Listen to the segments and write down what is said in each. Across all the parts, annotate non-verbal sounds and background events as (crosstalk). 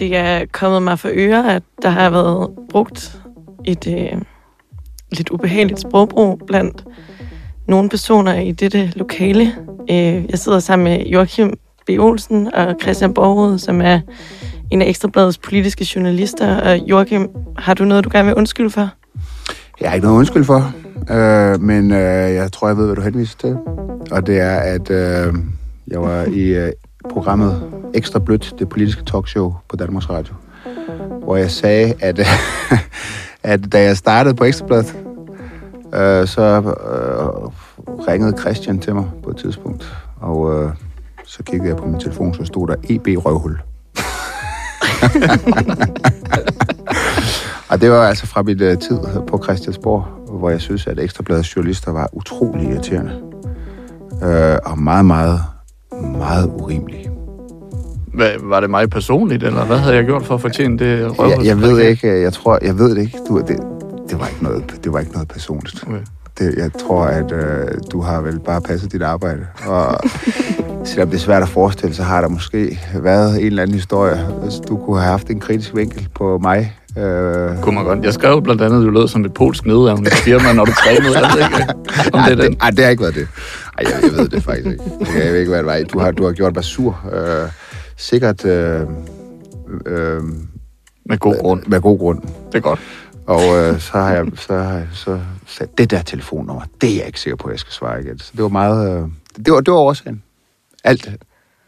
det er kommet mig for øre, at der har været brugt et øh, lidt ubehageligt sprogbrug blandt nogle personer i dette lokale. Øh, jeg sidder sammen med Joachim B. Olsen og Christian Borgerud, som er en af Ekstrabladets politiske journalister. Og Joachim, har du noget, du gerne vil undskylde for? Jeg har ikke noget undskyld for, øh, men øh, jeg tror, jeg ved, hvad du henviser til. Og det er, at øh, jeg var i øh, programmet Ekstra Blødt, det politiske talkshow på Danmarks Radio, hvor jeg sagde, at, (laughs) at da jeg startede på Ekstrabladet, øh, så øh, ringede Christian til mig på et tidspunkt, og øh, så kiggede jeg på min telefon, så stod der EB Røvhul. (laughs) og det var altså fra mit uh, tid på Christiansborg, hvor jeg synes, at Ekstrabladets journalister var utrolig irriterende. Øh, og meget, meget, meget urimelige. Hvad, var det mig personligt, eller hvad havde jeg gjort for at fortjene det røvhul? Jeg, jeg ved ikke, jeg tror, jeg ved det ikke. Du, det, det, var ikke noget, det var ikke noget personligt. Okay. Det, jeg tror, at øh, du har vel bare passet dit arbejde. Og (laughs) selvom det er svært at forestille, så har der måske været en eller anden historie. Hvis du kunne have haft en kritisk vinkel på mig. Øh, Kunne man godt. Jeg skrev blandt andet, at du lød som et polsk nedavnet firma, når du trænede. Jeg ved ikke, om det er den. det, ej, det har ikke været det. Jeg, jeg ved det faktisk ikke. Jeg ved ikke, hvad det var. Du har, du har gjort mig sur. Øh, sikkert øh, øh, Med god grund. med god grund. Det er godt. Og øh, så har jeg så, har jeg så sat det der telefonnummer, det er jeg ikke sikker på, at jeg skal svare igen. Så det var meget... Øh, det, var, det var årsagen. Alt,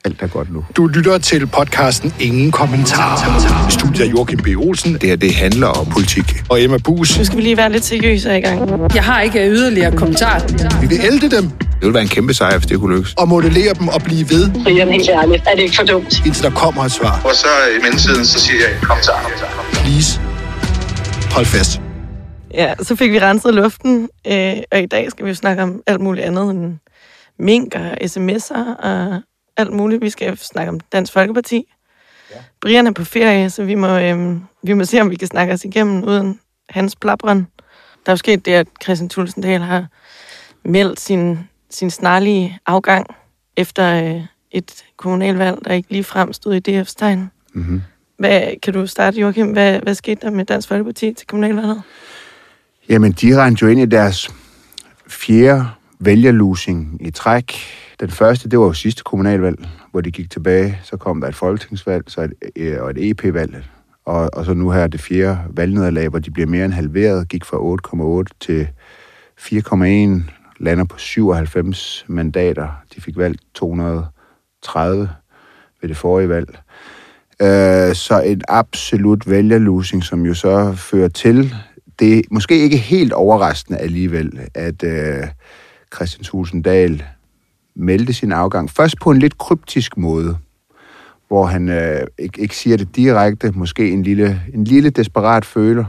alt er godt nu. Du lytter til podcasten Ingen Kommentarer. Studiet er Joachim B. Olsen Det her, det handler om politik. og Emma Bus. Nu skal vi lige være lidt seriøse i gang. Jeg har ikke yderligere kommentarer. Vi vil elde dem Det ville være en kæmpe sejr, hvis det kunne lykkes. og modellere dem og blive ved, Brian, helt ærligt, er det ikke for dumt? indtil der kommer et svar. Og så i mellemtiden, så siger jeg, kom så. Please. Hold fast. Ja, så fik vi renset luften, øh, og i dag skal vi jo snakke om alt muligt andet end mink og sms'er og alt muligt. Vi skal snakke om Dansk Folkeparti. Ja. Brian er på ferie, så vi må, øh, vi må se, om vi kan snakke os igennem uden hans plapren. Der er jo sket det, at Christian Tulsendal har meldt sin, sin snarlige afgang efter øh, et kommunalvalg, der ikke lige frem stod i DF's tegn. Mm-hmm. Hvad, kan du starte, Joachim? Hvad, hvad skete der med Dansk Folkeparti til kommunalvalget? Jamen, de rendte jo ind i deres fjerde vælgerlusing i træk. Den første, det var jo sidste kommunalvalg, hvor de gik tilbage. Så kom der et folketingsvalg så et, øh, og et EP-valg. Og, og så nu her det fjerde valgnederlag, hvor de bliver mere end halveret, gik fra 8,8 til 4,1, lander på 97 mandater. De fik valgt 230 ved det forrige valg. Øh, så en absolut vælgerlusing, som jo så fører til, det er måske ikke helt overraskende alligevel, at øh, Christian Tulsendal meldte sin afgang. Først på en lidt kryptisk måde, hvor han øh, ikke, ikke siger det direkte, måske en lille, en lille desperat føler,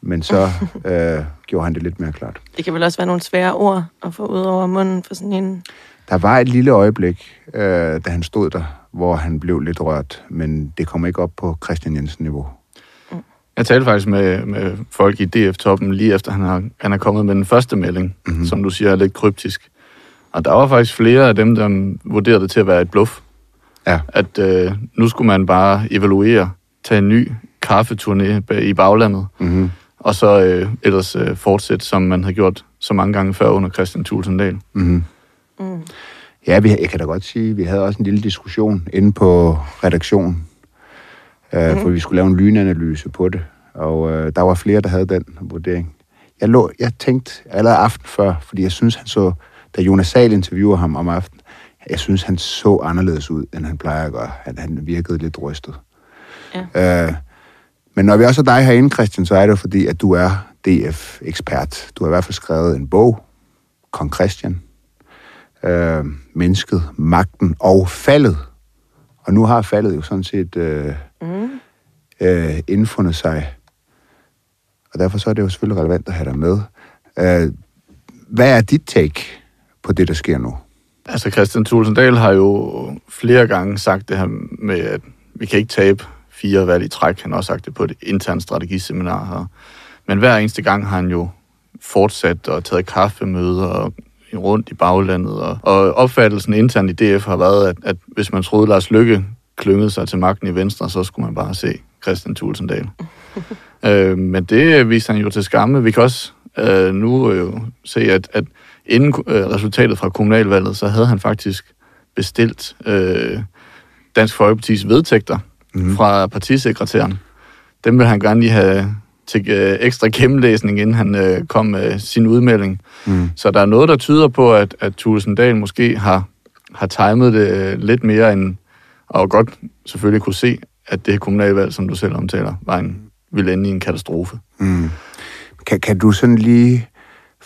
men så (laughs) øh, gjorde han det lidt mere klart. Det kan vel også være nogle svære ord at få ud over munden for sådan en... Der var et lille øjeblik, øh, da han stod der, hvor han blev lidt rørt, men det kom ikke op på Christian Jensen-niveau. Jeg talte faktisk med, med folk i DF-toppen lige efter, han har, han er kommet med den første melding, Mhm. mm-hmm. som du siger er lidt kryptisk. Og der var faktisk flere af dem, der vurderede det til at være et bluff. Ja. At øh, nu skulle man bare evaluere, tage en ny kaffeturné i baglandet, Mm-hmm. og så øh, ellers øh, fortsætte, som man har gjort så mange gange før under Christian Tulsendal. Mm-hmm. Mm. Ja, vi, jeg kan da godt sige, vi havde også en lille diskussion inde på redaktionen, øh, mm. for vi skulle lave en lynanalyse på det, og øh, der var flere, der havde den vurdering. Jeg, lå, jeg tænkte allerede aften før, fordi jeg synes, han så, da Jonas Sahl interviewer ham om aftenen, jeg synes, han så anderledes ud, end han plejer at gøre. Han, han virkede lidt rystet. Ja. Øh, men når vi også har dig herinde, Christian, så er det jo fordi, at du er DF-ekspert. Du har i hvert fald skrevet en bog, Kong Christian, øh, mennesket, magten og faldet. Og nu har faldet jo sådan set øh, Mm. øh, indfundet sig. Og derfor så er det jo selvfølgelig relevant at have dig med. Øh, hvad er dit take på det, der sker nu? Altså Christian Tulsendal har jo flere gange sagt det her med, at vi kan ikke tabe fire valg i træk. Han har også sagt det på et internt strategiseminar her. Men hver eneste gang har han jo fortsat og taget kaffemøder og rundt i baglandet. Og, og opfattelsen internt i DF har været, at, at hvis man troede, Lars Lykke klyngede sig til magten i Venstre, så skulle man bare se Christian Tulsendal. (laughs) øh, men det viste han jo til skamme. Vi kan også øh, nu øh, se, at, at inden øh, resultatet fra kommunalvalget, så havde han faktisk bestilt øh, Dansk Folkepartis vedtægter mm. fra partisekretæren. Dem vil han gerne lige have til øh, ekstra gennemlæsning, inden han øh, kom med sin udmelding. Mm. Så der er noget, der tyder på, at, at Tulsendal måske har, har timet det øh, lidt mere end, og godt selvfølgelig kunne se, at det kommunalvalg, som du selv omtaler, var en, ville ende i en katastrofe. Mm. Kan, kan du sådan lige,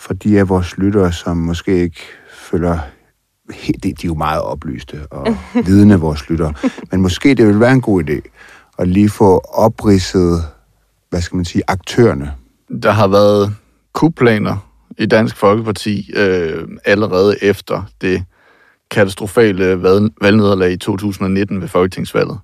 for de af vores lyttere, som måske ikke følger de, de er jo meget oplyste og (laughs) vidende, vores lyttere. Men måske det vil være en god idé at lige få opridset, hvad skal man sige, aktørerne. Der har været kupplaner i Dansk Folkeparti øh, allerede efter det katastrofale valgnederlag i 2019 ved Folketingsvalget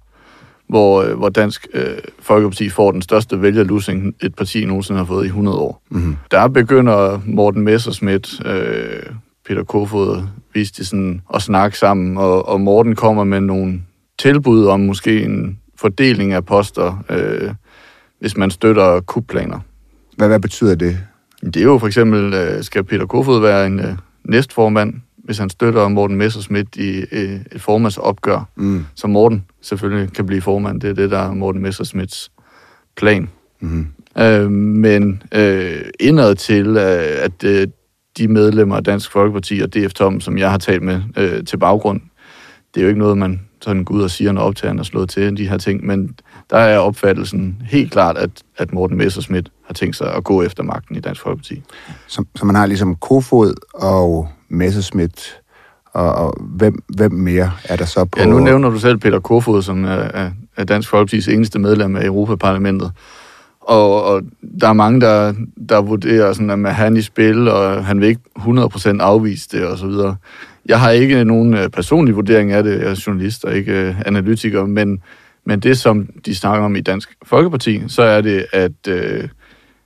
hvor, øh, hvor Dansk øh, Folkeparti får den største vælgerlusing, et parti nogensinde har fået i 100 år. Mm-hmm. Der begynder Morten Messerschmidt, øh, Peter Kofod, viste sådan at snakke sammen, og, og Morten kommer med nogle tilbud om måske en fordeling af poster, øh, hvis man støtter kupplaner. Hvad, hvad betyder det? Det er jo for eksempel, øh, skal Peter Kofod være en øh, næstformand hvis han støtter Morten Messersmith i øh, et formandsopgør, mm. så Morten selvfølgelig kan blive formand. Det er det, der er Morten Messersmiths plan. Mm. Øh, men øh, indad til, øh, at øh, de medlemmer af Dansk Folkeparti og DF Tom, som jeg har talt med øh, til baggrund, det er jo ikke noget, man sådan går ud og siger, når optageren er slået til de her ting, men der er opfattelsen helt klart, at, at Morten Messersmith har tænkt sig at gå efter magten i Dansk Folkeparti. Så, så man har ligesom Kofod og Messerschmidt, og, og hvem, hvem mere er der så på... Ja, nu nævner du selv Peter Kofod, som er, er Dansk Folkeparti's eneste medlem af Europaparlamentet. Og, og der er mange, der, der vurderer, sådan, at han i spil, og han vil ikke 100% afvise det, og så videre. Jeg har ikke nogen øh, personlig vurdering af det, jeg er journalist og ikke øh, analytiker, men, men det, som de snakker om i Dansk Folkeparti, så er det, at, øh,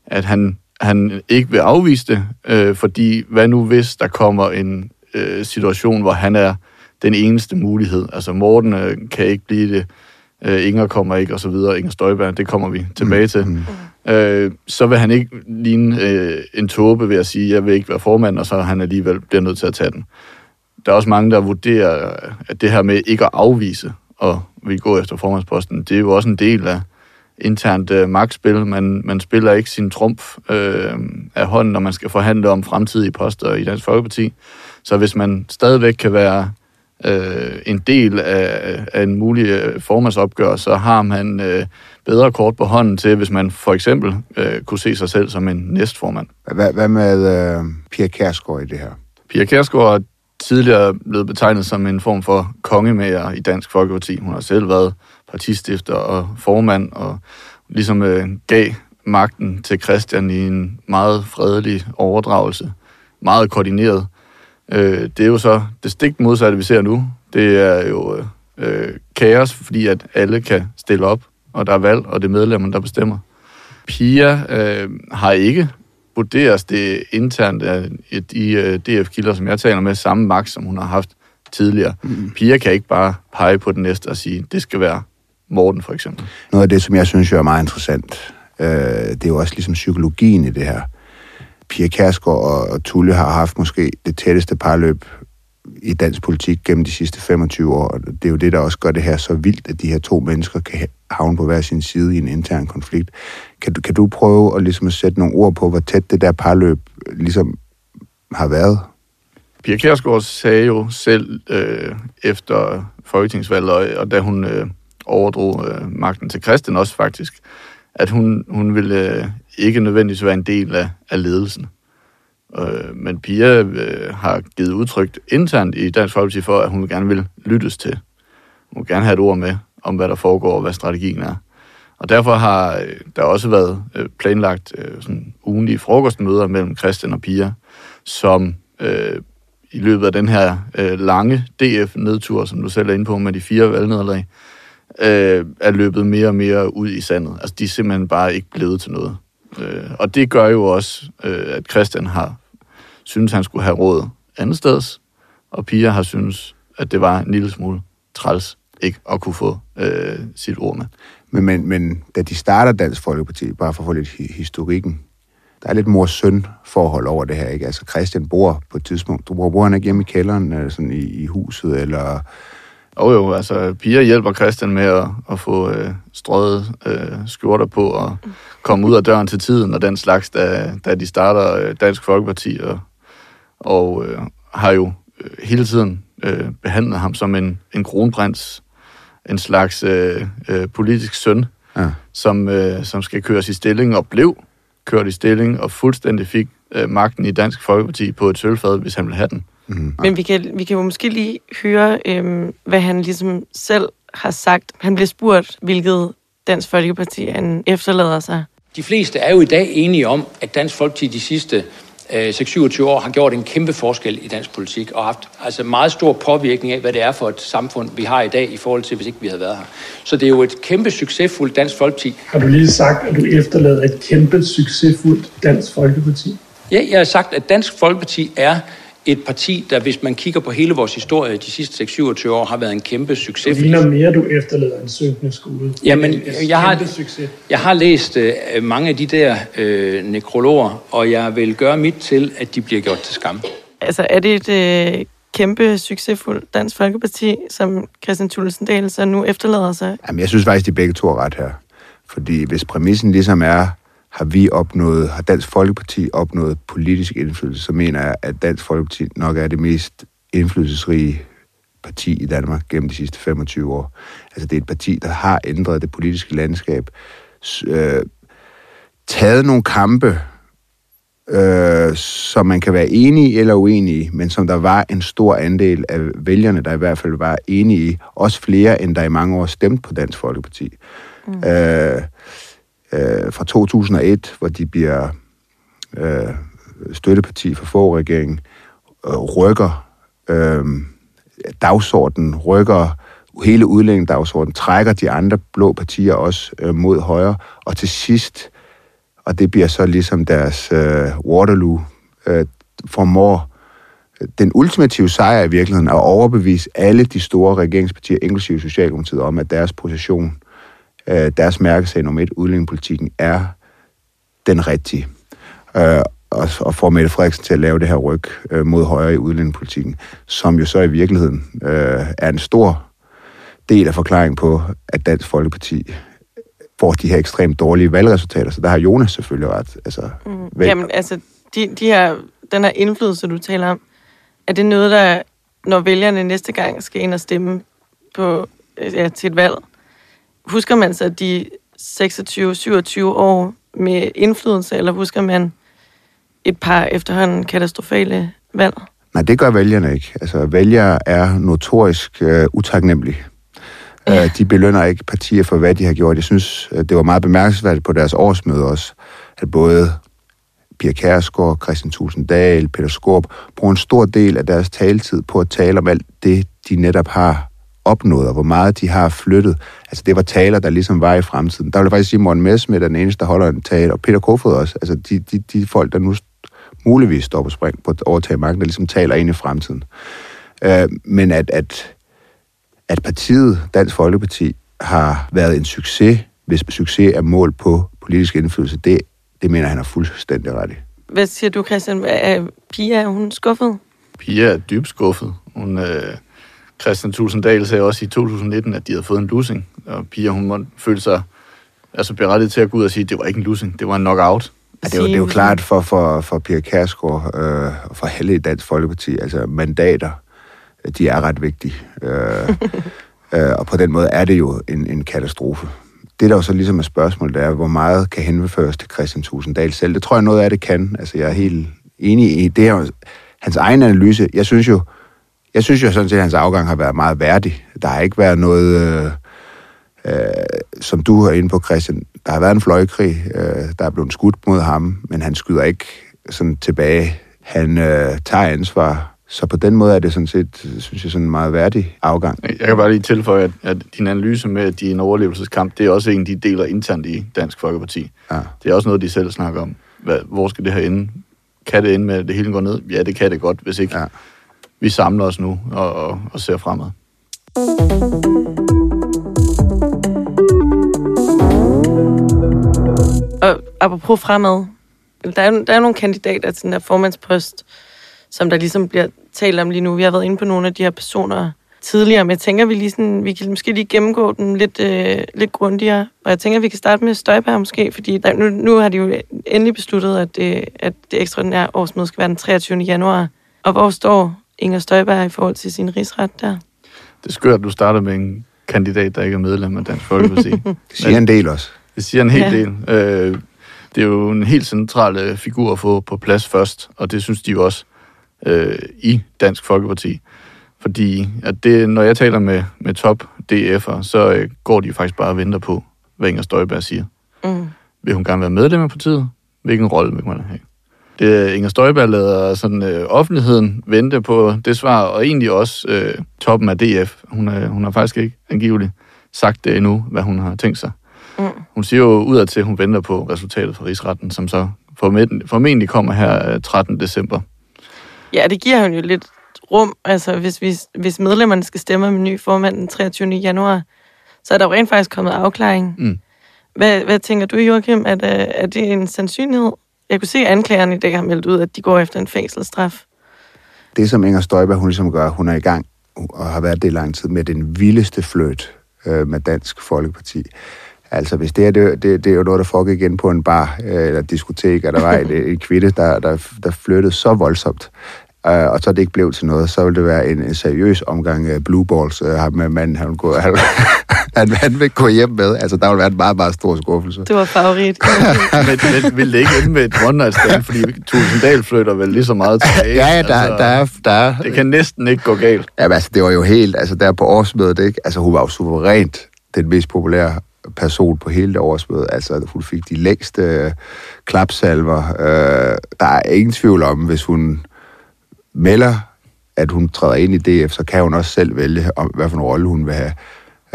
at han han ikke vil afvise det, øh, fordi hvad nu hvis der kommer en øh, situation, hvor han er den eneste mulighed. Altså Morten øh, kan ikke blive det, øh, Inger kommer ikke, og så videre, Inger Støjberg, det kommer vi tilbage til. Mm. mm. Øh, så vil han ikke ligne øh, en tåbe ved at sige, jeg vil ikke være formand, og så han alligevel bliver nødt til at tage den. Der er også mange, der vurderer, at det her med ikke at afvise og vi går efter formandsposten, det er jo også en del af, internt øh, magtspil. Man, man spiller ikke sin trumf øh, af hånden, når man skal forhandle om fremtidige poster i Dansk Folkeparti. Så hvis man stadigvæk kan være øh, en del af, af en mulig øh, formandsopgør, så har man øh, bedre kort på hånden til, hvis man for eksempel øh, kunne se sig selv som en næstformand. Hvad, hvad med øh, Pia Kærsgaard i det her? Pia Kærsgaard er tidligere blevet betegnet som en form for kongemager i Dansk Folkeparti. Hun har selv været partistifter og formand, og ligesom øh, gav magten til Christian i en meget fredelig overdragelse. Meget koordineret. Øh, det er jo så det stik modsatte, vi ser nu. Det er jo øh, kaos, fordi at alle kan stille op, og der er valg, og det er medlemmerne, der bestemmer. Pia øh, har ikke vurderes det internt af de øh, DF-kilder, som jeg taler med, samme magt, som hun har haft tidligere. Mm. Pia kan ikke bare pege på den næste og sige, det skal være Morten for eksempel. Noget af det, som jeg synes er meget interessant, øh, det er jo også ligesom psykologien i det her. Pia Kærsgaard og, og Tulle har haft måske det tætteste parløb i dansk politik gennem de sidste 25 år. Det er jo det, der også gør det her så vildt, at de her to mennesker kan havne på hver sin side i en intern konflikt. Kan du, kan du prøve at, ligesom at sætte nogle ord på, hvor tæt det der parløb ligesom har været? Pia Kærsgaard sagde jo selv øh, efter folketingsvalget, og, og da hun øh, overdrog øh, magten til Christian også faktisk, at hun, hun ville øh, ikke nødvendigvis være en del af, af ledelsen. Øh, men Pia øh, har givet udtryk internt i Dansk Folkeparti for, at hun gerne vil lyttes til. Hun vil gerne have et ord med om, hvad der foregår og hvad strategien er. Og derfor har øh, der også været øh, planlagt øh, sådan ugenlige frokostmøder mellem Christian og Pia, som øh, i løbet af den her øh, lange DF-nedtur, som du selv er inde på med de fire valgnederlag, øh, Øh, er løbet mere og mere ud i sandet. Altså, de er simpelthen bare ikke blevet til noget. Øh, og det gør jo også, øh, at Christian har synes han skulle have råd andet steds, og Pia har synes at det var en lille smule træls. ikke at kunne få øh, sit ord med. Men, men, men da de starter Dansk Folkeparti, bare for at få lidt historikken, der er lidt mor-søn forhold over det her, ikke? Altså Christian bor på et tidspunkt, du bor han ikke hjemme i kælderen, øh, sådan i, i huset, eller... Og jo, altså Pia hjælper Christian med at, at få øh, strøget øh, skjorter på og komme ud af døren til tiden og den slags, da, da de starter øh, Dansk Folkeparti, og, og øh, har jo øh, hele tiden øh, behandlet ham som en, en kronprins, en slags øh, øh, politisk søn, Ja. som, øh, som skal køres i stilling og blev kørt i stilling og fuldstændig fik øh, magten i Dansk Folkeparti på et sølvfad, hvis han ville have den. Mm, Men vi kan, vi kan jo måske lige høre, øhm, hvad han ligesom selv har sagt. Han blev spurgt, hvilket Dansk Folkeparti han efterlader sig. De fleste er jo i dag enige om, at Dansk Folkeparti de sidste øh, 6-27 år har gjort en kæmpe forskel i dansk politik og haft altså meget stor påvirkning af, hvad det er for et samfund, vi har i dag i forhold til, hvis ikke vi havde været her. Så det er jo et kæmpe succesfuldt Dansk Folkeparti. Har du lige sagt, at du efterlader et kæmpe succesfuldt Dansk Folkeparti? Ja, jeg har sagt, at Dansk Folkeparti er et parti, der hvis man kigger på hele vores historie de sidste 6-27 år, har været en kæmpe Det succes. ligner mere, du efterlader en synkende skude. Jamen, En jeg har- succes. Jeg har læst øh, mange af de der øh, nekrologer, og jeg vil gøre mit til, at de bliver gjort til skam. Altså, er det et øh, kæmpe succesfuldt Dansk Folkeparti, som Christian Tulsendal så nu efterlader sig? Jamen, jeg synes faktisk, de begge to er ret her. Fordi hvis præmissen ligesom er, har vi opnået, har Dansk Folkeparti opnået politisk indflydelse, så mener jeg, at Dansk Folkeparti nok er det mest indflydelsesrige parti i Danmark gennem de sidste 25 år. Altså det er et parti, der har ændret det politiske landskab, øh, taget nogle kampe, øh, som man kan være enig eller uenig i, men som der var en stor andel af vælgerne, der i hvert fald var enige i, også flere end der i mange år stemte på Dansk Folkeparti. Mm. Øh, øh, fra 2001, hvor de bliver øh, støtteparti for få regeringen, øh, rykker øh, dagsordenen, rykker hele udlændingedagsordenen, trækker de andre blå partier også øh, mod højre, og til sidst, og det bliver så ligesom deres øh, Waterloo, øh, formår den ultimative sejr i virkeligheden at overbevise alle de store regeringspartier, inklusive Socialdemokratiet, om, at deres position, øh, deres mærkesag nummer et, udlændingepolitikken, er den rigtige. Øh, og, og får Mette Frederiksen til at lave det her ryg øh, mod højre i udlændingepolitikken, som jo så i virkeligheden øh, er en stor del af forklaringen på, at Dansk Folkeparti får de her ekstremt dårlige valgresultater. Så der har Jonas selvfølgelig ret. Altså, Mm. vel- Jamen, altså, de, de her, den her indflydelse, du taler om, er det noget, der, når vælgerne næste gang skal ind og stemme på, øh, ja, til et valg, husker man så de 26-27 år med indflydelse, eller husker man et par efterhånden katastrofale valg? Nej, det gør vælgerne ikke. Altså, vælgere er notorisk øh, utaknemmelige. Ja. Øh, de belønner ikke partier for, hvad de har gjort. Jeg synes, det var meget bemærkelsesværdigt på deres årsmøde også, at både Pia Kærsgaard, Christian Tulsendal, Peter Skorp bruger en stor del af deres taletid på at tale om alt det, de netop har opnået, og hvor meget de har flyttet. Altså, det var taler, der ligesom var i fremtiden. Der vil jeg faktisk sige, at Morten Messmith er den eneste, der holder en tale, og Peter Kofod også. Altså, de, de, de folk, der nu muligvis står på spring på at overtage magten, der ligesom taler ind i fremtiden. Øh, men at, at, at partiet, Dansk Folkeparti, har været en succes, hvis succes er mål på politisk indflydelse, det, det mener han er fuldstændig ret i. Hvad siger du, Christian? Er Pia, er hun skuffet? Pia er dybt skuffet. Hun, øh, Christian Tulsendal sagde også i 2019, at de havde fået en losing, og Pia, hun må føle sig altså berettiget til at gå ud og sige, at det var ikke en losing, det var en knockout. Ja, det, er jo, det er jo klart for, for, for Pia Kærsgaard øh, og for Halle i Dansk Folkeparti, altså mandater, de er ret vigtige. Øh, (laughs) øh, og på den måde er det jo en, en katastrofe. Det, der jo så ligesom er spørgsmålet, er, hvor meget kan henføres til Christian Tulsendal selv. Det tror jeg, noget af det kan. Altså, jeg er helt enig i det. Her, hans egen analyse, jeg synes jo, jeg synes jo sådan set, at hans afgang har været meget værdig. Der har ikke været noget, øh, øh, som du er inde på, Christian. Der har været en fløjkrig, øh, der er blevet skudt mod ham, men han skyder ikke sådan tilbage. Han øh, tager ansvar. Så på den måde er det sådan set, synes jeg, sådan en meget værdig afgang. Jeg kan bare lige tilføje, at, at din analyse med, at de er en overlevelseskamp, det er også en, de deler internt i Dansk Folkeparti. Ja. Det er også noget, de selv snakker om. Hvad, hvor skal det her ende? Kan det ende med, at det hele går ned? Ja, det kan det godt, hvis ikke Ja vi samler os nu og, og, og ser fremad. Og apropos fremad, der er, der er nogle kandidater til den der formandspost, som der ligesom bliver talt om lige nu. Vi har været inde på nogle af de her personer tidligere, men jeg tænker, vi, lige sådan, vi kan måske lige gennemgå dem lidt, øh, lidt grundigere. Og jeg tænker, vi kan starte med Støjberg måske, fordi der, nu, nu har de jo endelig besluttet, at det, at det ekstraordinære årsmøde skal være den 23. januar. Og hvor står Inger Støjberg i forhold til sin rigsret der? Det er skørt, at du starter med en kandidat, der ikke er medlem af Dansk Folkeparti. (laughs) Det siger en del også. Det siger en hel Ja. del. Øh, det er jo en helt central øh, figur at få på plads først, og det synes de jo også øh, i Dansk Folkeparti. Fordi at det, når jeg taler med, med top DF'er, så øh, går de jo faktisk bare og venter på, hvad Inger Støjberg siger. Mm. Vil hun gerne være medlem af partiet? Hvilken rolle vil man have? Det, Inger Støjberg lader sådan, øh, offentligheden vente på det svar, og egentlig også øh, toppen af DF. Hun, er, hun har faktisk ikke angiveligt sagt det endnu, hvad hun har tænkt sig. Mm. Hun siger jo udad til, at hun venter på resultatet fra rigsretten, som så formentlig, kommer her øh, 13. december. Ja, det giver jo lidt rum. Altså, hvis, vi, hvis medlemmerne skal stemme om en ny formand den 23. januar, så er der jo rent faktisk kommet afklaring. Mm. Hvad, hvad tænker du, Joachim? Er er det en sandsynlighed? Jeg kunne se, at anklagerne i dag har meldt ud, at de går efter en fængselsstraf. Det, som Inger Støjberg hun ligesom gør, hun er i gang og har været det i lang tid med den vildeste fløjt øh, med Dansk Folkeparti. Altså, hvis det er, det, det, det er jo noget, der foregik igen på en bar øh, eller diskotek, og der var en, en kvinde, der, der, der flyttede så voldsomt, øh, og så det ikke blev til noget, så ville det være en, en seriøs omgang øh, blue balls, øh, med manden, han, ville gå, (laughs) han, han, han vil gå hjem med. Altså, der ville være en meget, meget stor skuffelse. Det var favorit. (laughs) (laughs) men, men vil det ikke ende med et one night stand, fordi Tulsendal flytter vel lige så meget tilbage? Ja, ja, der, der, er, der er Det kan næsten ikke gå galt. Jamen, altså, det var jo helt, altså der på årsmødet, ikke? Altså, hun var jo suverænt den mest populære person på hele det årsmøde. Altså, hun fik de længste øh, klapsalver. Øh, der er ingen tvivl om, hvis hun melder, at hun træder ind i DF, så kan hun også selv vælge, om, hvad for en rolle hun vil have.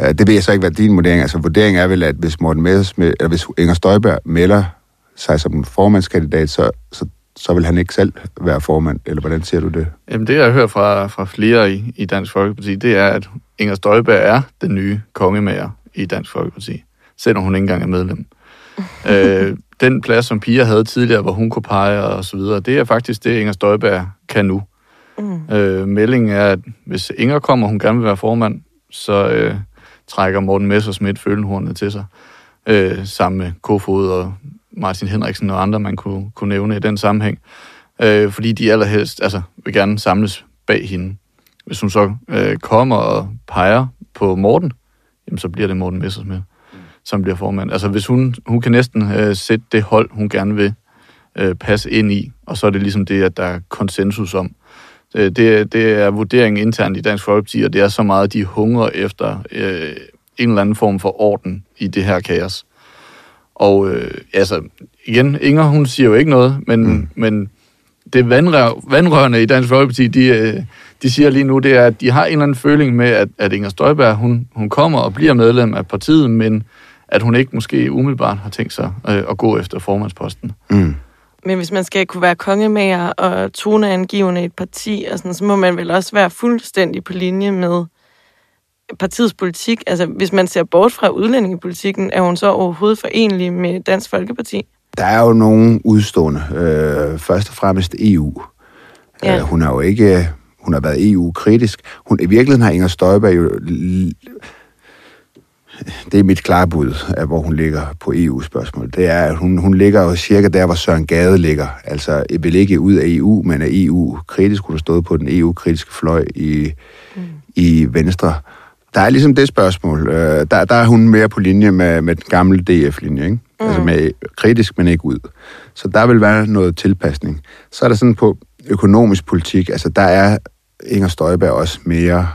Øh, det ved jeg så ikke, hvad din vurdering er. Altså, vurderingen er vel, at hvis Morten Messersmith, eller hvis Inger Støjberg melder sig som formandskandidat, så, så, så vil han ikke selv være formand, eller hvordan ser du det? Jamen, det jeg hørt fra, fra flere i, i Dansk Folkeparti, det er, at Inger Støjberg er den nye kongemager i Dansk Folkeparti, selvom hun ikke engang er medlem. (laughs) øh, den plads, som Pia havde tidligere, hvor hun kunne pege og så videre, det er faktisk det, Inger Støjberg kan nu. Mm. Øh, meldingen er, at hvis Inger kommer, og hun gerne vil være formand, så øh, trækker Morten Messersmith følehornet til sig, øh, sammen med Kofod og Martin Henriksen og andre, man kunne, kunne nævne i den sammenhæng. Øh, fordi de allerhelst altså, vil gerne samles bag hende. Hvis hun så øh, kommer og peger på Morten, jamen, så bliver det Morten Messersmith, som bliver formand. Altså hvis hun, hun kan næsten øh, sætte det hold, hun gerne vil øh, passe ind i, og så er det ligesom det, at der er konsensus om. Øh, det, det er vurderingen internt i Dansk Folkeparti, og det er så meget, de hungrer efter øh, en eller anden form for orden i det her kaos. Og øh, altså, igen, Inger, hun siger jo ikke noget, men, mm. men det vandrør, vandrørende i Dansk Folkeparti, de, øh, de siger lige nu, det er, at de har en eller anden føling med, at, at Inger Støjberg, hun, hun kommer og bliver medlem af partiet, men at hun ikke måske umiddelbart har tænkt sig øh, at gå efter formandsposten. Mm. Men hvis man skal kunne være kongemager og toneangivende i et parti, og sådan, så må man vel også være fuldstændig på linje med partiets politik. Altså, hvis man ser bort fra udlændingepolitikken, er hun så overhovedet forenlig med Dansk Folkeparti? Der er jo nogle udstående. Øh, først og fremmest EU. Ja. Øh, hun har jo ikke... Hun har været EU-kritisk. Hun, I virkeligheden har Inger Støjberg jo... Det er mit klare bud, af hvor hun ligger på EU-spørgsmål. Det er, at hun, hun ligger jo cirka der, hvor Søren Gade ligger. Altså, jeg vil ikke ud af EU, men er EU-kritisk. Hun har stået på den EU-kritiske fløj i, mm. i Venstre. Der er ligesom det spørgsmål. Øh, der, der er hun mere på linje med, med den gamle DF-linje, ikke? Mm. Altså med kritisk, men ikke ud. Så der vil være noget tilpasning. Så er der sådan på økonomisk politik, altså der er Inger Støjberg også mere...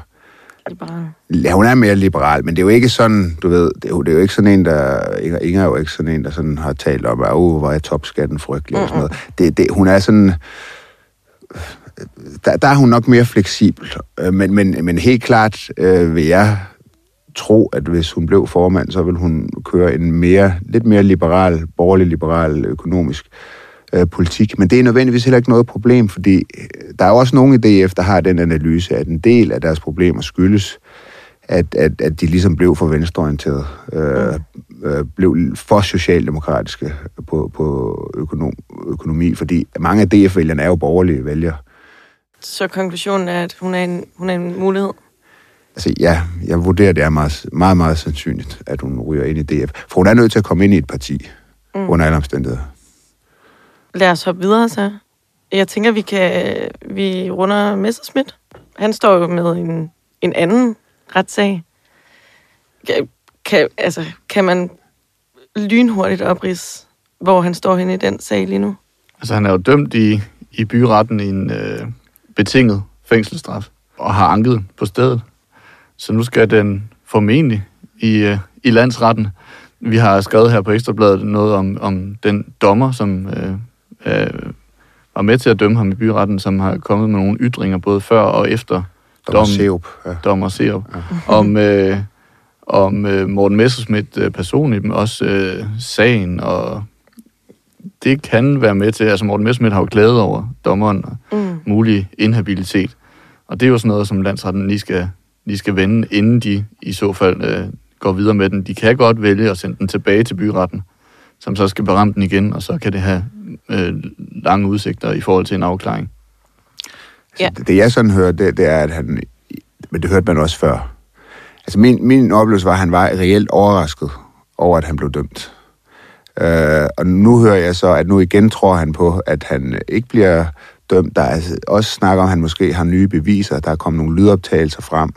Liberal. Ja, hun er mere liberal, men det er jo ikke sådan, du ved, det er jo, det er jo ikke sådan en, der... Inger, Inger er jo ikke sådan en, der sådan har talt om, at oh, hvor er topskatten frygtelig og sådan noget. Det, det, hun er sådan... Der, der er hun nok mere fleksibel, Øh, men, men, men helt klart øh, vil jeg tro, at hvis hun blev formand, så vil hun køre en mere, lidt mere liberal, borgerlig liberal økonomisk øh, politik. Men det er nødvendigvis heller ikke noget problem, fordi øh, der er jo også nogen i DF, der har den analyse, at en del af deres problemer skyldes, at, at, at de ligesom blev for venstreorienteret. Øh, øh, blev for socialdemokratiske på, på økonom, økonomi, fordi mange af DF-vælgerne er jo borgerlige vælgere. Så konklusionen er, at hun er en, hun er en mulighed? Altså ja, jeg vurderer, det er meget, meget, meget sandsynligt, at hun ryger ind i DF. For hun er nødt til at komme ind i et parti, mm. under alle omstændigheder. Lad os hoppe videre så. Jeg tænker, vi kan vi runder Messerschmidt. Han står jo med en, en anden retssag. Kan, kan, altså, kan man lynhurtigt oprids, hvor han står henne i den sag lige nu? Altså, han er jo dømt i, i byretten i en øh, betinget fængselsstraf, og har anket på stedet. Så nu skal den formentlig i, øh, i landsretten. Vi har skrevet her på Ekstrabladet noget om, om den dommer, som øh, øh, var med til at dømme ham i byretten, som har kommet med nogle ytringer både før og efter Dommer Seup. Ja. Dommer Seup. Ja. (laughs) Om, øh, om øh, Morten Messerschmidt øh, personligt, men også øh, sagen, og det kan være med til, altså Morten Messerschmidt har jo glædet over dommeren og mm. mulig inhabilitet. Og det er jo sådan noget, som landsretten lige skal, lige skal vende, inden de i så fald øh, går videre med den. De kan godt vælge at sende den tilbage til byretten, som så skal beramme den igen, og så kan det have øh, lange udsigter i forhold til en afklaring. Ja. Altså, det, det jeg sådan hører, det, det er, at han... Men det hørte man også før. Altså min, min oplevelse var, at han var reelt overrasket over, at han blev dømt. Øh, og nu hører jeg så, at nu igen tror han på, at han ikke bliver dømt. Der er altså også snak om, at han måske har nye beviser. Der er kommet nogle lydoptagelser frem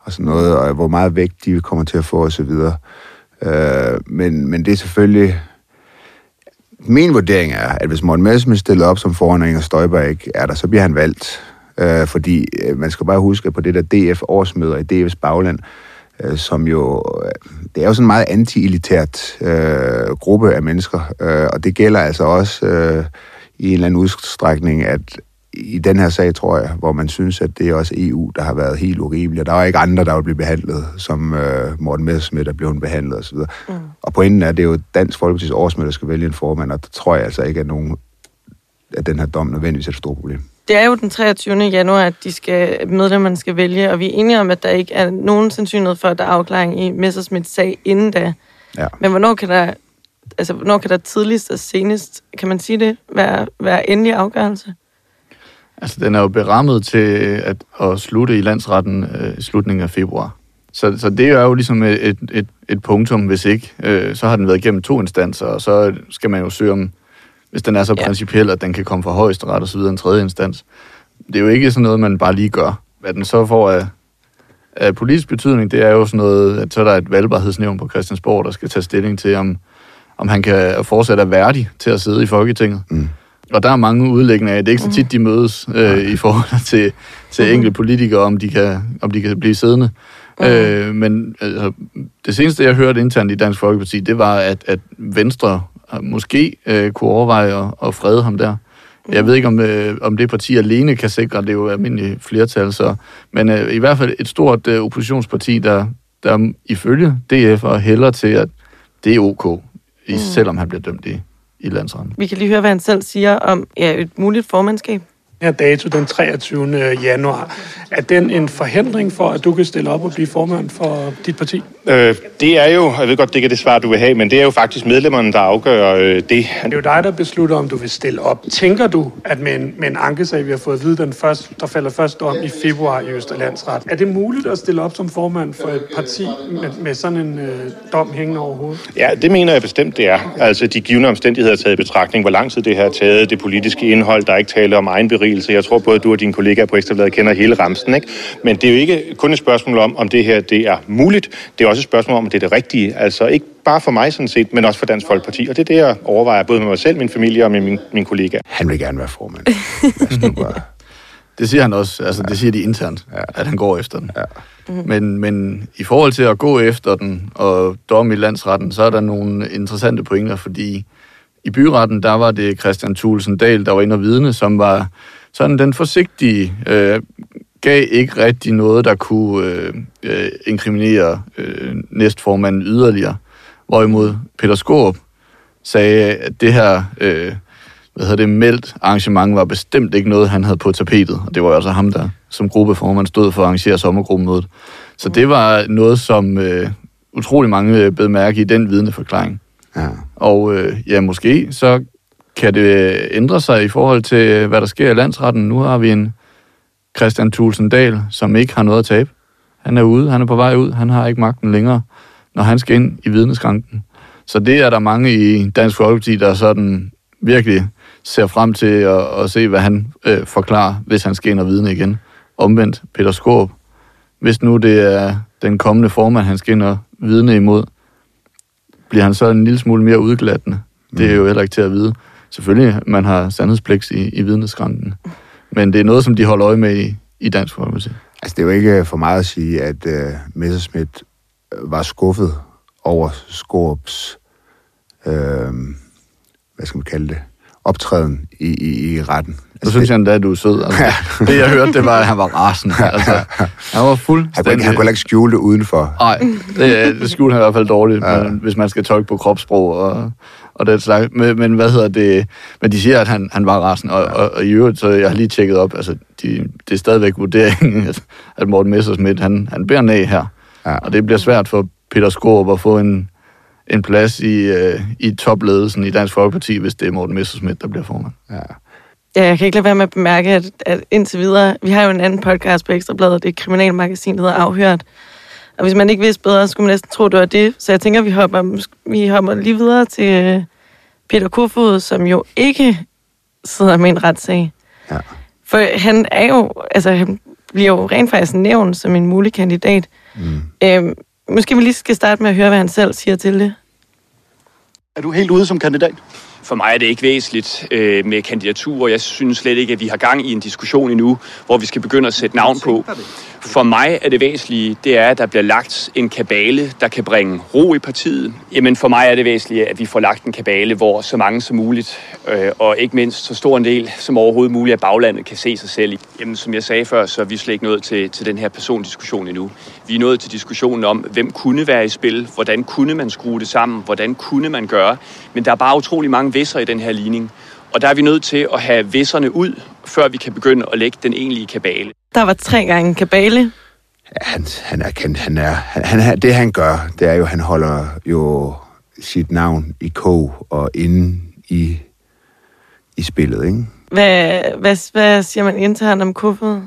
og sådan noget, og hvor meget vægt de kommer til at få osv. Øh, men, men det er selvfølgelig min vurdering er, at hvis Morten Messerschmidt stiller op som foran, og Inger Støjberg ikke er der, så bliver han valgt. Øh, fordi øh, man skal bare huske på det der DF-årsmøder i DF's bagland, øh, som jo, øh, det er jo sådan en meget anti-elitært øh, gruppe af mennesker, øh, og det gælder altså også øh, i en eller anden udstrækning, at i den her sag, tror jeg, hvor man synes, at det er også EU, der har været helt urimeligt, og der er ikke andre, der vil blive behandlet, som øh, Morten Messerschmidt er blevet behandlet osv. Mm. Og pointen er, at det er jo Dansk Folkeparti's årsmøde, der skal vælge en formand, og der tror jeg altså ikke, at nogen at den her dom nødvendigvis er et stort problem. Det er jo den 23. januar, at de skal, medlemmerne skal vælge, og vi er enige om, at der ikke er nogen sandsynlighed for, at der er afklaring i Messersmiths sag inden da. Ja. Men hvornår kan der, altså, hvornår kan der tidligst og senest, kan man sige det, være, være endelig afgørelse? Altså, den er jo berammet til at, at slutte i landsretten øh, i slutningen af februar. Så, så det er jo ligesom et, et, et, punktum, hvis ikke. Øh, så har den været igennem to instanser, og så skal man jo søge om, hvis den er så ja. principiel, at den kan komme fra højesteret og så videre en tredje instans. Det er jo ikke sådan noget, man bare lige gør. Hvad den så får af, af politisk betydning, det er jo sådan noget, at så er der et valgbarhedsnævn på Christiansborg, der skal tage stilling til, om, om han kan fortsætte er værdig til at sidde i Folketinget. Mm. Og der er mange udlæggende af, det er ikke så tit, de mødes øh, i forhold (laughs) til, til mm. enkelte politikere, om de kan, om de kan blive siddende. Mm. Øh, men altså, det seneste, jeg hørte internt i Dansk Folkeparti, det var, at, at Venstre måske øh, kunne overveje at, at frede ham der. Jeg ved ikke, om, øh, om det parti alene kan sikre, det er jo almindeligt flertal, så, men øh, i hvert fald et stort øh, oppositionsparti, der, der ifølge DF er hælder til, at det er ok, mm. selvom han bliver dømt i, i landsretten. Vi kan lige høre, hvad han selv siger om ja, et muligt formandskab her dato den 23. januar. Er den en forhindring for, at du kan stille op og blive formand for dit parti? Øh, det er jo, jeg ved godt, det ikke er det svar, du vil have, men det er jo faktisk medlemmerne, der afgør øh, det. Det er jo dig, der beslutter, om du vil stille op. Tænker du, at med en, med en ankesag, vi har fået at vide, den først, der falder først om i februar i Østerlandsret, er det muligt at stille op som formand for et parti med, med sådan en øh, dom hængende over hovedet? Ja, det mener jeg bestemt, det er. Altså de givende omstændigheder taget i betragtning, hvor lang tid det har taget, det politiske indhold, der er ikke tale om egen berigelse. Jeg tror både du og dine kollegaer på Ekstrabladet kender hele ramsen, ikke? Men det er jo ikke kun et spørgsmål om, om det her det er muligt. Det er også et spørgsmål om, om det er det rigtige. Altså ikke bare for mig sådan set, men også for Dansk Folkeparti. Og det er det, jeg overvejer både med mig selv, min familie og med min, min kollega. Han vil gerne være formand. (laughs) det siger han også. Altså, det siger de internt, ja. at han går efter den. Ja. Men, men i forhold til at gå efter den og domme i landsretten, så er der nogle interessante pointer, fordi i byretten, der var det Christian Thulesen Dahl, der var inde og vidne, som var sådan den forsigtige, øh, gav ikke rigtig noget, der kunne øh, øh, inkriminere øh, næstformanden yderligere. Hvorimod Peter Skåb sagde, at det her øh, hvad hedder det, meldt arrangement var bestemt ikke noget, han havde på tapetet. Og det var altså ham, der som gruppeformand stod for at arrangere sommergruppemødet. Så det var noget, som øh, utrolig mange øh, bed mærke i den vidneforklaring. Ja. Og øh, ja, måske så kan det ændre sig i forhold til, hvad der sker i landsretten. Nu har vi en Christian Tulsendal, som ikke har noget at tabe. Han er ude, han er på vej ud, han har ikke magten længere, når han skal ind i vidneskranken. Så det er der mange i Dansk Folkeparti, der sådan virkelig ser frem til at, at se, hvad han øh, forklarer, hvis han skal ind og vidne igen. Omvendt, Peter Skorp. Hvis nu det er den kommende formand, han skal ind og vidne imod, bliver han så en lille smule mere udglattende. Det er jo heller ikke til at vide. Selvfølgelig, man har sandhedspligt i, i vidneskranken. Men det er noget, som de holder øje med i, i Dansk Folkeparti. Altså, det er jo ikke for meget at sige, at uh, Messerschmidt øh, var skuffet over Skorps, øh, hvad skal man kalde det, optræden i, i, i retten. Så synes jeg endda, at du er sød. Altså, (laughs) det, jeg hørte, det var, at han var rasende. Altså, han var Han kunne, fuldstændig... ikke- han kunne ikke skjule det udenfor. Nej, det, det skjulte han i hvert fald dårligt, ja. men, hvis man skal tolke på kropssprog og, og det slags. Men, men hvad hedder det? Men de siger, at han, han var rasen, og, og, og, i øvrigt, så jeg har lige tjekket op, altså, de, det er stadigvæk vurderingen, at, at Morten Messersmith, han, han bærer ned her. Ja. Og det bliver svært for Peter Skåb at få en, en plads i, øh, i topledelsen i Dansk Folkeparti, hvis det er Morten Messersmith, der bliver formand. Ja. Ja, jeg kan ikke lade være med at bemærke, at, at indtil videre, vi har jo en anden podcast på Ekstrabladet, det er et kriminalmagasin, der hedder Afhørt. Og hvis man ikke vidste bedre, så skulle man næsten tro, det var det. Så jeg tænker, vi hopper, vi hopper lige videre til øh, Peter Kofod, som jo ikke sidder med en retssag. Ja. For han er jo, altså han bliver jo rent faktisk nævnt som en mulig kandidat. Mm. Øhm, måske vi lige skal starte med at høre, hvad han selv siger til det. Er du helt ude som kandidat? For mig er det ikke væsentligt øh, med kandidaturer. Jeg synes slet ikke, at vi har gang i en diskussion endnu, hvor vi skal begynde at sætte navn på. For mig er det væsentlige, det er, at der bliver lagt en kabale, der kan bringe ro i partiet. Jamen for mig er det væsentlige, at vi får lagt en kabale, hvor så mange som muligt, øh, og ikke mindst så stor en del som overhovedet muligt af baglandet, kan se sig selv i. Jamen som jeg sagde før, så er vi slet ikke nået til, til den her persondiskussion endnu. Vi er nået til diskussionen om, hvem kunne være i spil, hvordan kunne man skrue det sammen, hvordan kunne man gøre. Men der er bare utrolig mange visser i den her ligning. Og der er vi nødt til at have visserne ud, før vi kan begynde at lægge den egentlige kabale. Der var tre gange kabale. Ja, han, han er, kendt, han er, han, han, det han gør, det er jo, han holder jo sit navn i kog og inde i, i spillet, ikke? Hvad, hvad, hvad siger man internt om Kofod?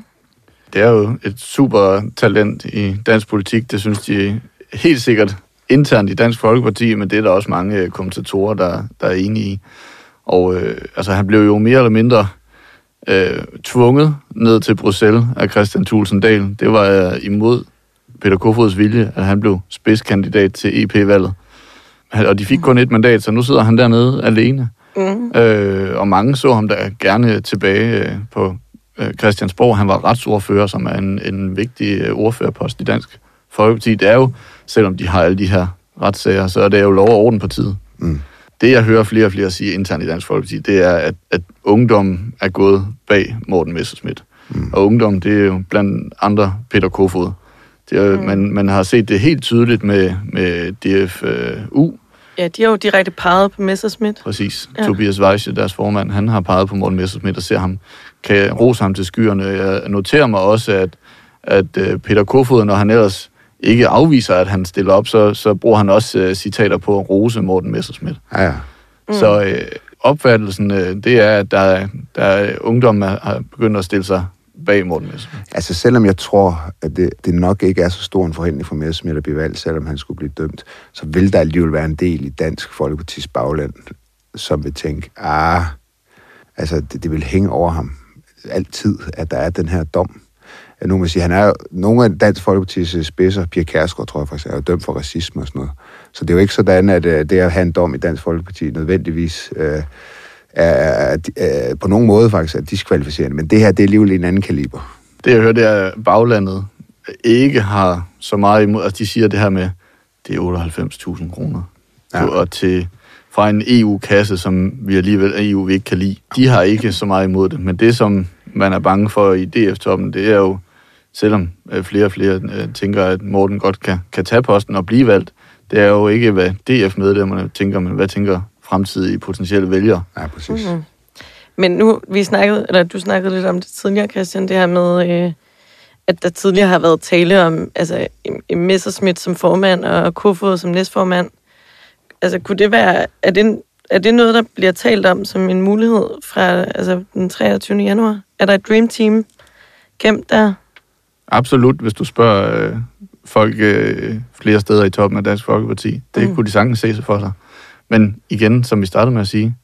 Det er jo et super talent i dansk politik. Det synes de helt sikkert internt i Dansk Folkeparti, men det er der også mange øh, kommentatorer, der, der er enige i. Og øh, altså, han blev jo mere eller mindre øh, tvunget ned til Bruxelles af Christian Thulsen Dahl. Det var øh, imod Peter Kofods vilje, at han blev spidskandidat til EP-valget. Og de fik kun et mandat, så nu sidder han dernede alene. Mm. Øh, og mange så ham da gerne tilbage øh, på øh, Christiansborg. Han var retsordfører, som er en, en vigtig øh, ordførerpost i Dansk Folkeparti. Det er jo, selvom de har alle de her retssager, så er det jo lov og orden partiet. Mm. Det, jeg hører flere og flere sige internt i Dansk Folkeparti, det er, at, at ungdommen er gået bag Morten Messerschmidt. Mm. Og ungdom, det er jo blandt andre Peter Kofod. Det er, mm. man, man har set det helt tydeligt med, med DFU, Ja, de har jo direkte peget på Messerschmidt. Præcis. Ja. Tobias Weisse, deres formand, han har peget på Morten Messerschmidt og ser ham, kan rose ham til skyerne. Jeg noterer mig også, at, at øh, Peter Kofod, når han ellers ikke afviser, at han stiller op, så, så bruger han også uh, citater på at rose Morten Messerschmidt. Ja, ja. Mm. Så øh, opfattelsen, øh, det er, at der, er- der er ungdom, der har begyndt at stille sig bag Morten Messerschmidt. Altså selvom jeg tror, at det, det nok ikke er så stor en forhindring for Messerschmidt at blive valgt, selvom han skulle blive dømt, så vil der alligevel være en del i Dansk Folkepartis bagland, som vil tænke, ah, altså det, det vil hænge over ham altid, at der er den her dom. Ja, Nu må sige, han er jo, nogle af Dansk Folkepartis øh, spidser, Pia Kærsgaard, tror jeg faktisk, er jo dømt for racisme og sådan noget. Så det er jo ikke sådan, at øh, det at have en dom i Dansk Folkeparti nødvendigvis øh, er, er, er, på nogen måde faktisk er diskvalificerende. Men det her, det er alligevel en anden kaliber. Det jeg hører, det er, at baglandet ikke har så meget imod. Altså, de siger det her med, det er 98.000 kroner. Ja. Og til, fra en EU-kasse, som vi alligevel EU vi ikke kan lide. De har ikke så meget imod det. Men det, som man er bange for i DF-toppen, det er jo, selvom øh, flere og flere øh, tænker, at Morten godt kan, kan tage posten og blive valgt, det er jo ikke, hvad DF-medlemmerne tænker, men hvad tænker fremtidige potentielle vælgere. Ja, præcis. Mm. Men nu, vi snakkede, eller du snakkede lidt om det tidligere, Christian, det her med, øh, at der tidligere har været tale om altså, Messerschmidt som formand og Kofod som næstformand. Altså, kunne det være, er det, er det noget, der bliver talt om som en mulighed fra altså, den 23. januar? Er der et dream team gemt der? Absolut, hvis du spørger øh, folk øh, flere steder i toppen af Dansk Folkeparti. Det mm. kunne de sagtens se sig for sig. Men igen, som vi startede med at sige,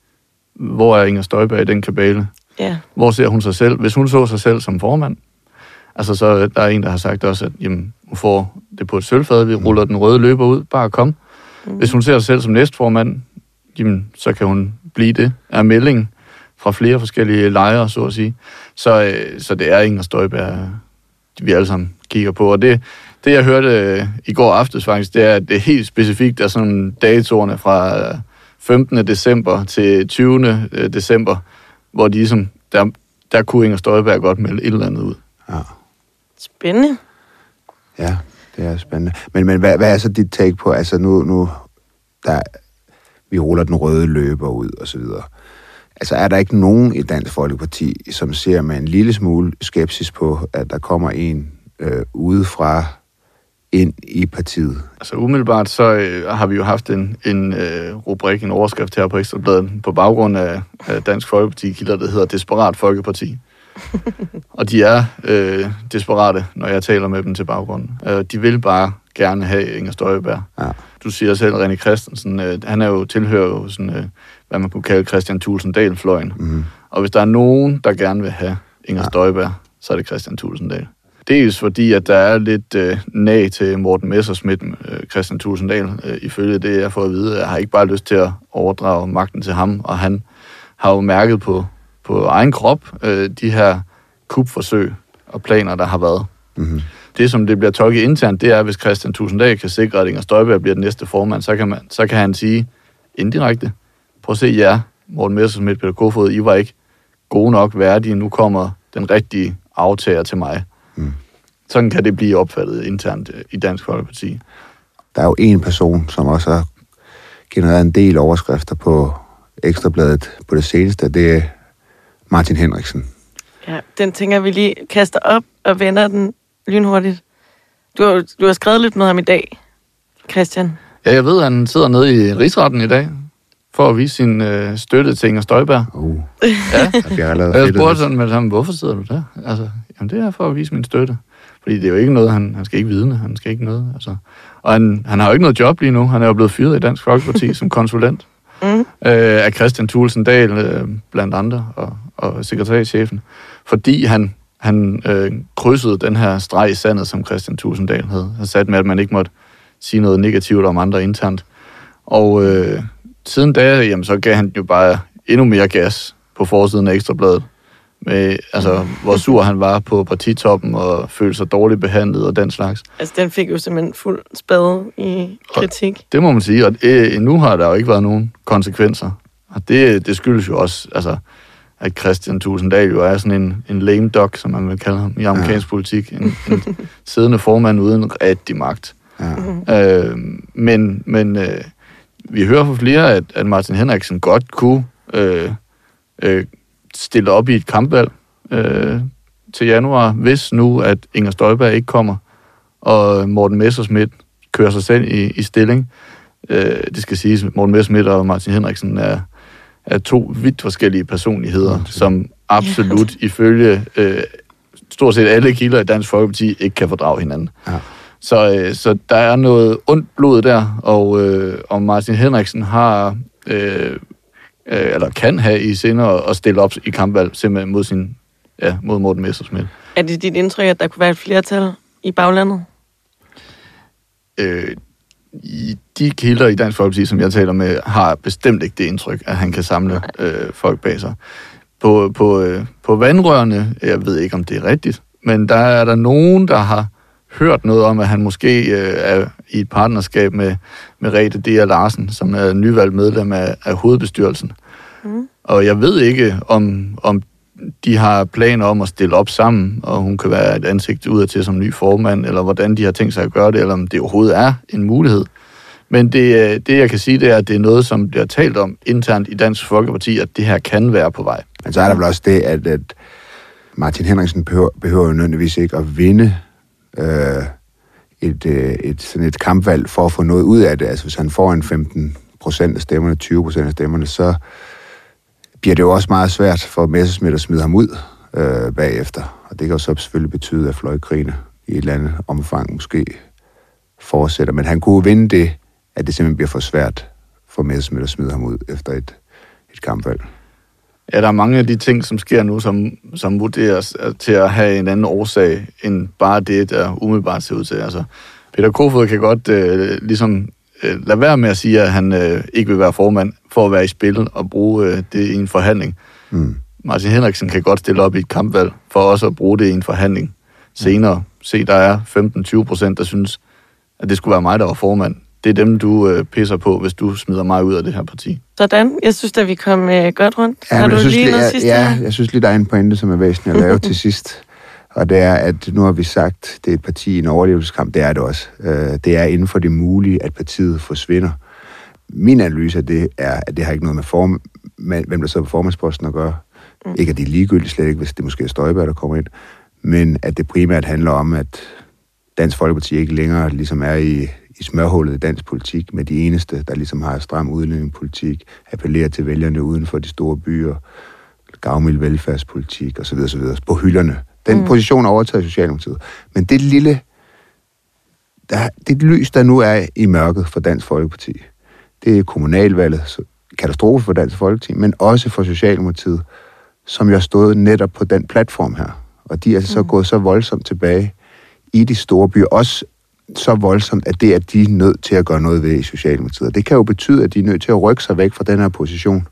hvor er Inger Støjberg i den kabale? Ja. Hvor ser hun sig selv? Hvis hun så sig selv som formand, altså så der er en, der har sagt også, at jamen, hun får det på et sølvfad, vi ruller den røde løber ud, bare kom. Mm. Hvis hun ser sig selv som næstformand, jamen, så kan hun blive det, er meldingen fra flere forskellige lejre, så at sige. Så, øh, så det er Inger Støjberg, vi alle sammen kigger på. Og det, det jeg hørte øh, i går aftes faktisk, det er, at det er helt specifikt er sådan datorerne fra 15. december til 20. Øh, december, hvor de ligesom, der, der kunne Inger Støjberg godt melde et eller andet ud. Ja. Spændende. Ja, det er spændende. Men, men hvad, hvad er så dit take på, altså nu, nu der, vi ruller den røde løber ud og så videre. Altså er der ikke nogen i Dansk Folkeparti, som ser med en lille smule skepsis på, at der kommer en øh, udefra ind i partiet? Altså umiddelbart så øh, har vi jo haft en, en øh, rubrik, en overskrift her på Ekstrabladet på baggrund af, af Dansk Folkeparti, kilder, der hedder Desperat Folkeparti. (laughs) og de er øh, desperate, når jeg taler med dem til baggrunden. Øh, de vil bare gerne have Inger Støjberg. Ja. Du siger selv, René Christensen, øh, han er jo tilhører jo sådan, øh, hvad man kunne kalde Christian Thulsen Dahl-fløjen. Mm. Og hvis der er nogen, der gerne vil have Inger ja. Støjberg, så er det Christian Thulsen Dahl. Dels fordi, at der er lidt øh, nag til Morten Messersmith, øh, Christian Tulsendal, øh, ifølge det, jeg får at vide. Jeg har ikke bare lyst til at overdrage magten til ham, og han har jo mærket på, på egen krop øh, de her kupforsøg og planer, der har været. Mm-hmm. Det, som det bliver tolket internt, det er, hvis Christian Tusinddal kan sikre, at Inger Støjberg bliver den næste formand, så kan, man, så kan han sige indirekte, prøv at se jer, Morten Messersmith, Peter Kofod, I var ikke gode nok værdige, nu kommer den rigtige aftager til mig. Mm. Sådan kan det blive opfattet internt øh, i Dansk Folkeparti. Der er jo en person, som også har genereret en del overskrifter på Ekstrabladet på det seneste, det er Martin Henriksen. Ja, den tænker vi lige kaster op og vender den lynhurtigt. Du har, du har skrevet lidt med ham i dag, Christian. Ja, jeg ved, at han sidder nede i rigsretten i dag, for at vise sin øh, støtte til Inger Støjberg. Uh, Ja, allerede og jeg spurgte sådan med ham, hvorfor sidder du der? Altså, jamen det er for at vise min støtte. Fordi det er jo ikke noget, han, han skal ikke vidne, han skal ikke noget. Altså. Og han, han har jo ikke noget job lige nu. Han er jo blevet fyret i Dansk Folkeparti (laughs) som konsulent Mm. øh, af Christian Thulesen Dahl, øh, blandt andre, og, og sekretærchefen, fordi han, han øh, krydsede den her streg i sandet, som Christian Thulesen Dahl havde, havde sat med, at man ikke måtte sige noget negativt om andre internt. Og øh, siden da, jamen, så gav han jo bare endnu mere gas på forsiden af Ekstrabladet. Med, altså, hvor sur han var på partitoppen og følte sig dårligt behandlet og den slags. Altså, den fik jo simpelthen fuld spade i kritik. Det må man sige, og øh, nu har der jo ikke været nogen konsekvenser. Og det, det skyldes jo også, altså, at Christian Tusinddal jo er sådan en, en lame duck, som man vil kalde ham i amerikansk ja. politik. En, en siddende formand uden rigtig magt. Ja. Øh, men men øh, vi hører fra flere, at, at Martin Henriksen godt kunne øh, øh, stille op i et kampvalg øh, til januar, hvis nu, at Inger Støjberg ikke kommer, og Morten Messerschmidt kører sig selv i, i stilling. Øh, det skal siges, at Morten Messerschmidt og Martin Henriksen er, er to vidt forskellige personligheder, som absolut ifølge øh, stort set alle kilder i Dansk Folkeparti ikke kan fordrage hinanden. Ja. Så, øh, så der er noget ondt blod der, og, øh, og Martin Henriksen har, øh, øh, eller kan have i sinde at, stille op i kampvalg simpelthen mod, sin, ja, mod Morten Messerschmidt. Er det dit indtryk, at der kunne være et flertal i baglandet? Øh, i de kilder i Dansk Folkeparti, som jeg taler med, har bestemt ikke det indtryk, at han kan samle øh, folk bag sig. På, på, øh, på vandrørene, jeg ved ikke, om det er rigtigt, men der er der nogen, der har hørt noget om, at han måske øh, er i et partnerskab med, med Rete D. Larsen, som er nyvalgt medlem af, af hovedbestyrelsen. Mm. Og jeg ved ikke, om, om de har planer om at stille op sammen, og hun kan være et ansigt udadtil som ny formand, eller hvordan de har tænkt sig at gøre det, eller om det overhovedet er en mulighed. Men det, øh, det jeg kan sige, det er, at det er noget, som bliver talt om internt i Dansk Folkeparti, at det her kan være på vej. Men så er der vel også det, at, at Martin Henriksen behøver, behøver jo nødvendigvis ikke at vinde øh, et, øh, et, sådan et kampvalg for at få noget ud af det. Altså hvis han får en 15 procent af stemmerne, 20 procent af stemmerne, så bliver det jo også meget svært for Messerschmidt at smide ham ud øh, bagefter. Og det kan jo så selvfølgelig betyde, at fløjkrigene i et eller andet omfang måske fortsætter. Men han kunne vinde det, at det simpelthen bliver for svært for Messerschmidt at smide ham ud efter et, et kampvalg. Ja, der er mange af de ting, som sker nu, som, som vurderes til at have en anden årsag, end bare det, der umiddelbart ser ud til. Altså, Peter Kofod kan godt øh, ligesom øh, lade være med at sige, at han øh, ikke vil være formand for at være i spil og bruge øh, det i en forhandling. Mm. Martin Henriksen kan godt stille op i et kampvalg for også at bruge det i en forhandling senere. Se, der er 15-20 procent, der synes, at det skulle være mig, der var formand. Det er dem, du øh, pisser på, hvis du smider mig ud af det her parti. Sådan. Jeg synes, at vi kom øh, godt rundt. Ja, Har du jeg synes, lige noget jeg, sidste? ja, jeg synes lige, der er en pointe, som er væsentlig at lave (laughs) til sidst. Og det er, at nu har vi sagt, det er et parti i en overlevelseskamp. Det er det også. Øh, Det er inden for det mulige, at partiet forsvinder. Min analyse af det er, at det har ikke noget med, form, med hvem der sidder på formandsposten at gøre. Mm. Ikke at de er ligegyldige, slet ikke, hvis det måske er Støjberg, der kommer ind. Men at det primært handler om, at Dansk Folkeparti ikke længere ligesom er i, i smørhullet i dansk politik, med de eneste, der ligesom har stram udlændingepolitik, appellerer til vælgerne uden for de store byer, gavmild velfærdspolitik osv. osv. på hylderne. Den Mm. position er overtaget Socialdemokratiet. Men det lille, der, det lys, der nu er i mørket for Dansk Folkeparti, det er kommunalvalget, så katastrofe for Dansk Folkeparti, men også for Socialdemokratiet, som jo har stået netop på den platform her. Og de er så Mm. gået så voldsomt tilbage i de store byer, også så voldsomt, at det er de nødt til at gøre noget ved i Socialdemokratiet. Det kan jo betyde, at de er nødt til at rykke sig væk fra den her position,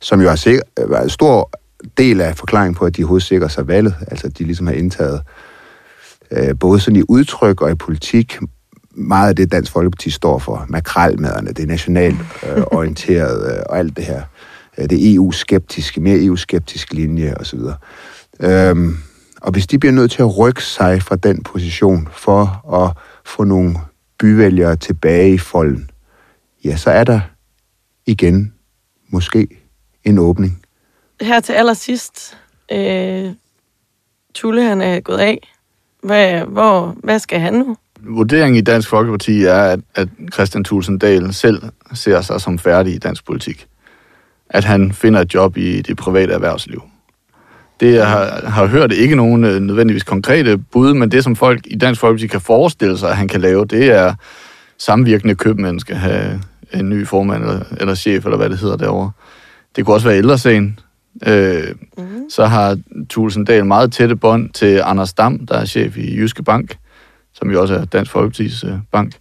som jo er er en stor del af forklaringen på, at de overhovedet sikrer sig valget. Altså, at de ligesom har indtaget øh, både sådan i udtryk og i politik meget af det, Dansk Folkeparti står for. Makralmaderne, det nationalt øh, (laughs) orienteret øh, og alt det her. Øh, det EU-skeptiske, mere EU-skeptisk linje osv. Øhm, og hvis de bliver nødt til at rykke sig fra den position for at få nogle byvælgere tilbage i folden, ja, så er der igen måske en åbning. Her til allersidst. Øh, Tulle, han er gået af. Hvad, hvor, hvad skal han nu? Vurderingen i Dansk Folkeparti er, at, at Christian Thulsen Dahl selv ser sig som færdig i dansk politik. At han finder et job i det private erhvervsliv. Det jeg har, har hørt ikke nogen øh, nødvendigvis konkrete bud, men det som folk i Dansk Folkeparti kan forestille sig, at han kan lave, det er samvirkende købmænd skal have en ny formand eller, eller chef, eller hvad det hedder derovre. Det kunne også være ældresagen. Øh, mm. Så har Thulsen Dahl meget tætte bånd til Anders Dam, der er chef i Jyske Bank, som jo også er Dansk Folkepartis øh, bank.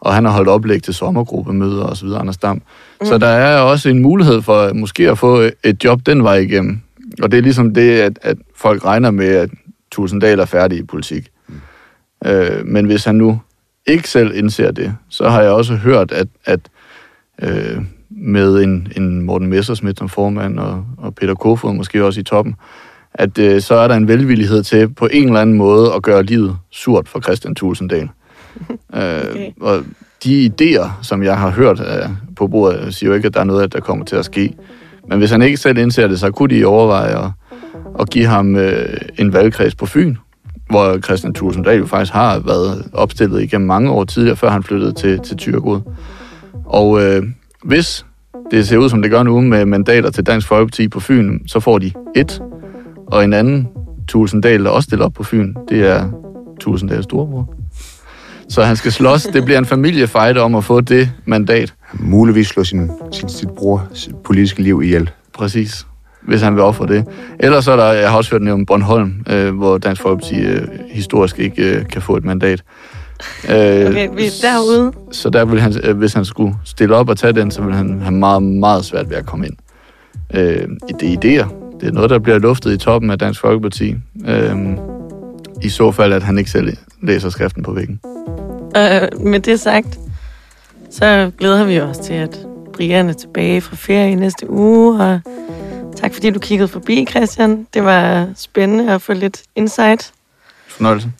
Og han har holdt oplæg til sommergruppemøder videre, Anders Dam. Mm. Så der er også en mulighed for øh, måske at få et job den vej igennem. Og det er ligesom det, at, at folk regner med, at Thulsen Dahl er færdig i politik. Mm. Øh, men hvis han nu ikke selv indser det, så har jeg også hørt, at, at øh, med en, en Morten Messerschmidt som formand, og, og Peter Kofod måske også i toppen, at øh, så er der en velvillighed til på en eller anden måde at gøre livet surt for Christian Tulsendal. (laughs) okay. øh, og de idéer, som jeg har hørt øh, på bordet, siger jo ikke, at der er noget, der kommer til at ske. Men hvis han ikke selv indser det, så kunne de overveje at, at give ham øh, en valgkreds på Fyn, hvor Christian Tulsendal jo faktisk har været opstillet igennem mange år tidligere, før han flyttede til, til Tyrkod. Og øh, hvis det ser ud, som det gør nu, med mandater til Dansk Folkeparti på Fyn, så får de et, og en anden Tulsendal, der også stiller op på Fyn, det er Tulsendals storebror. Så han skal slås. Det bliver en familiefight om at få det mandat. Muligvis slå sin, sin, sit bror sit politiske liv ihjel. Præcis. Hvis han vil ofre det. Ellers så er der, jeg har også hørt nævnt Bornholm, øh, hvor Dansk Folkeparti øh, historisk ikke øh, kan få et mandat. Øh, okay, vi er derude. Så der vil han, øh, hvis han skulle stille op og tage den, så vil han have meget, meget svært ved at komme ind. Øh, det er idéer. Det er noget, der bliver luftet i toppen af Dansk Folkeparti. Øh, I så fald, at han ikke selv læser skriften på væggen. Øh, med det sagt, så glæder vi os til, at Brian er tilbage fra ferie næste uge, og tak fordi du kiggede forbi, Christian. Det var spændende at få lidt insight. Fornøjelse.